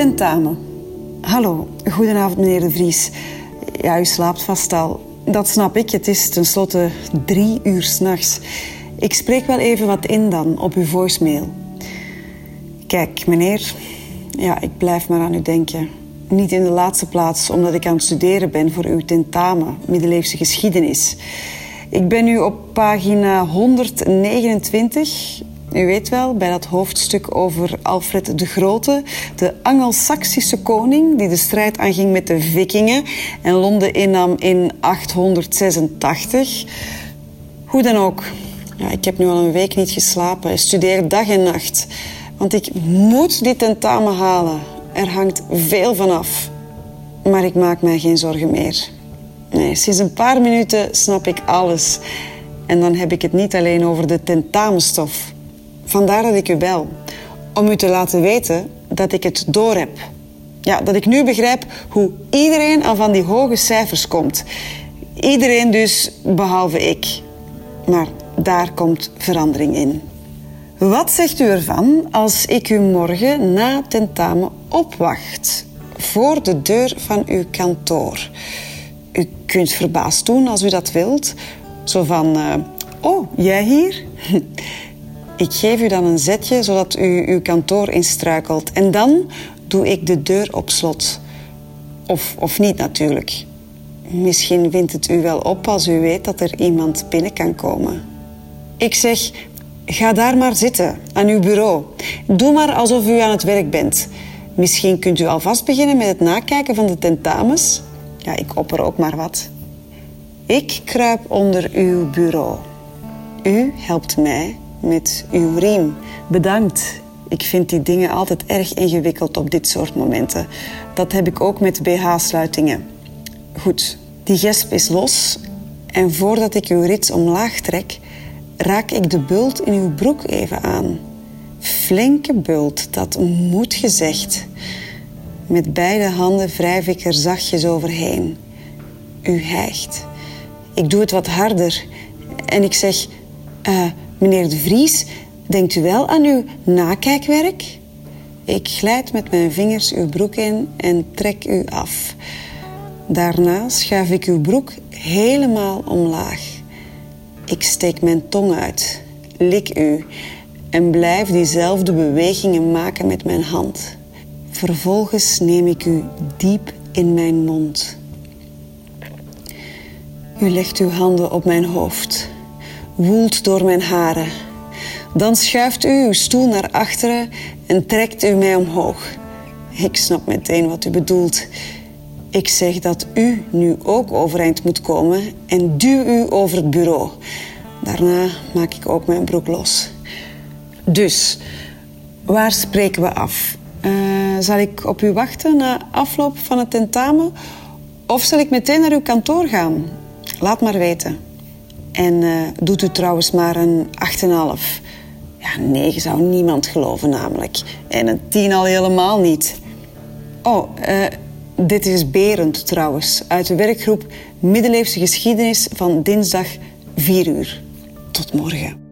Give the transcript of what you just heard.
Tentamen. Hallo, goedenavond meneer De Vries. Ja, u slaapt vast al. Dat snap ik, het is tenslotte drie uur s'nachts. Ik spreek wel even wat in dan, op uw voicemail. Kijk, meneer, ja, ik blijf maar aan u denken. Niet in de laatste plaats omdat ik aan het studeren ben voor uw tentamen, middeleeuwse geschiedenis. Ik ben nu op pagina 129. U weet wel, bij dat hoofdstuk over Alfred de Grote, de Angelsaksische koning die de strijd aanging met de Vikingen en Londen innam in 886. Hoe dan ook, ja, ik heb nu al een week niet geslapen, studeer dag en nacht. Want ik moet dit tentamen halen. Er hangt veel van af. Maar ik maak mij geen zorgen meer. Nee, sinds een paar minuten snap ik alles. En dan heb ik het niet alleen over de tentamenstof. Vandaar dat ik u bel. Om u te laten weten dat ik het door heb. Ja, dat ik nu begrijp hoe iedereen aan van die hoge cijfers komt. Iedereen dus, behalve ik. Maar daar komt verandering in. Wat zegt u ervan als ik u morgen na tentamen opwacht voor de deur van uw kantoor? U kunt verbaasd doen als u dat wilt. Zo van, uh, oh, jij hier? ik geef u dan een zetje zodat u uw kantoor instruikelt. En dan doe ik de deur op slot. Of, of niet natuurlijk. Misschien wint het u wel op als u weet dat er iemand binnen kan komen. Ik zeg, ga daar maar zitten, aan uw bureau. Doe maar alsof u aan het werk bent. Misschien kunt u alvast beginnen met het nakijken van de tentamens. Ja, ik opper ook maar wat. Ik kruip onder uw bureau. U helpt mij met uw riem. Bedankt. Ik vind die dingen altijd erg ingewikkeld op dit soort momenten. Dat heb ik ook met BH-sluitingen. Goed, die gesp is los. En voordat ik uw rits omlaag trek, raak ik de bult in uw broek even aan. Flinke bult, dat moet gezegd. Met beide handen wrijf ik er zachtjes overheen. U hijgt. Ik doe het wat harder en ik zeg: uh, Meneer de Vries, denkt u wel aan uw nakijkwerk? Ik glijd met mijn vingers uw broek in en trek u af. Daarna schuif ik uw broek helemaal omlaag. Ik steek mijn tong uit, lik u en blijf diezelfde bewegingen maken met mijn hand. Vervolgens neem ik u diep in mijn mond. U legt uw handen op mijn hoofd, woelt door mijn haren. Dan schuift u uw stoel naar achteren en trekt u mij omhoog. Ik snap meteen wat u bedoelt. Ik zeg dat u nu ook overeind moet komen en duw u over het bureau. Daarna maak ik ook mijn broek los. Dus, waar spreken we af? Uh, zal ik op u wachten na afloop van het tentamen? Of zal ik meteen naar uw kantoor gaan? Laat maar weten. En uh, doet u trouwens maar een 8,5. Ja, 9 zou niemand geloven namelijk. En een 10 al helemaal niet. Oh, uh, dit is Berend trouwens, uit de werkgroep Middeleeuwse Geschiedenis van dinsdag 4 uur. Tot morgen.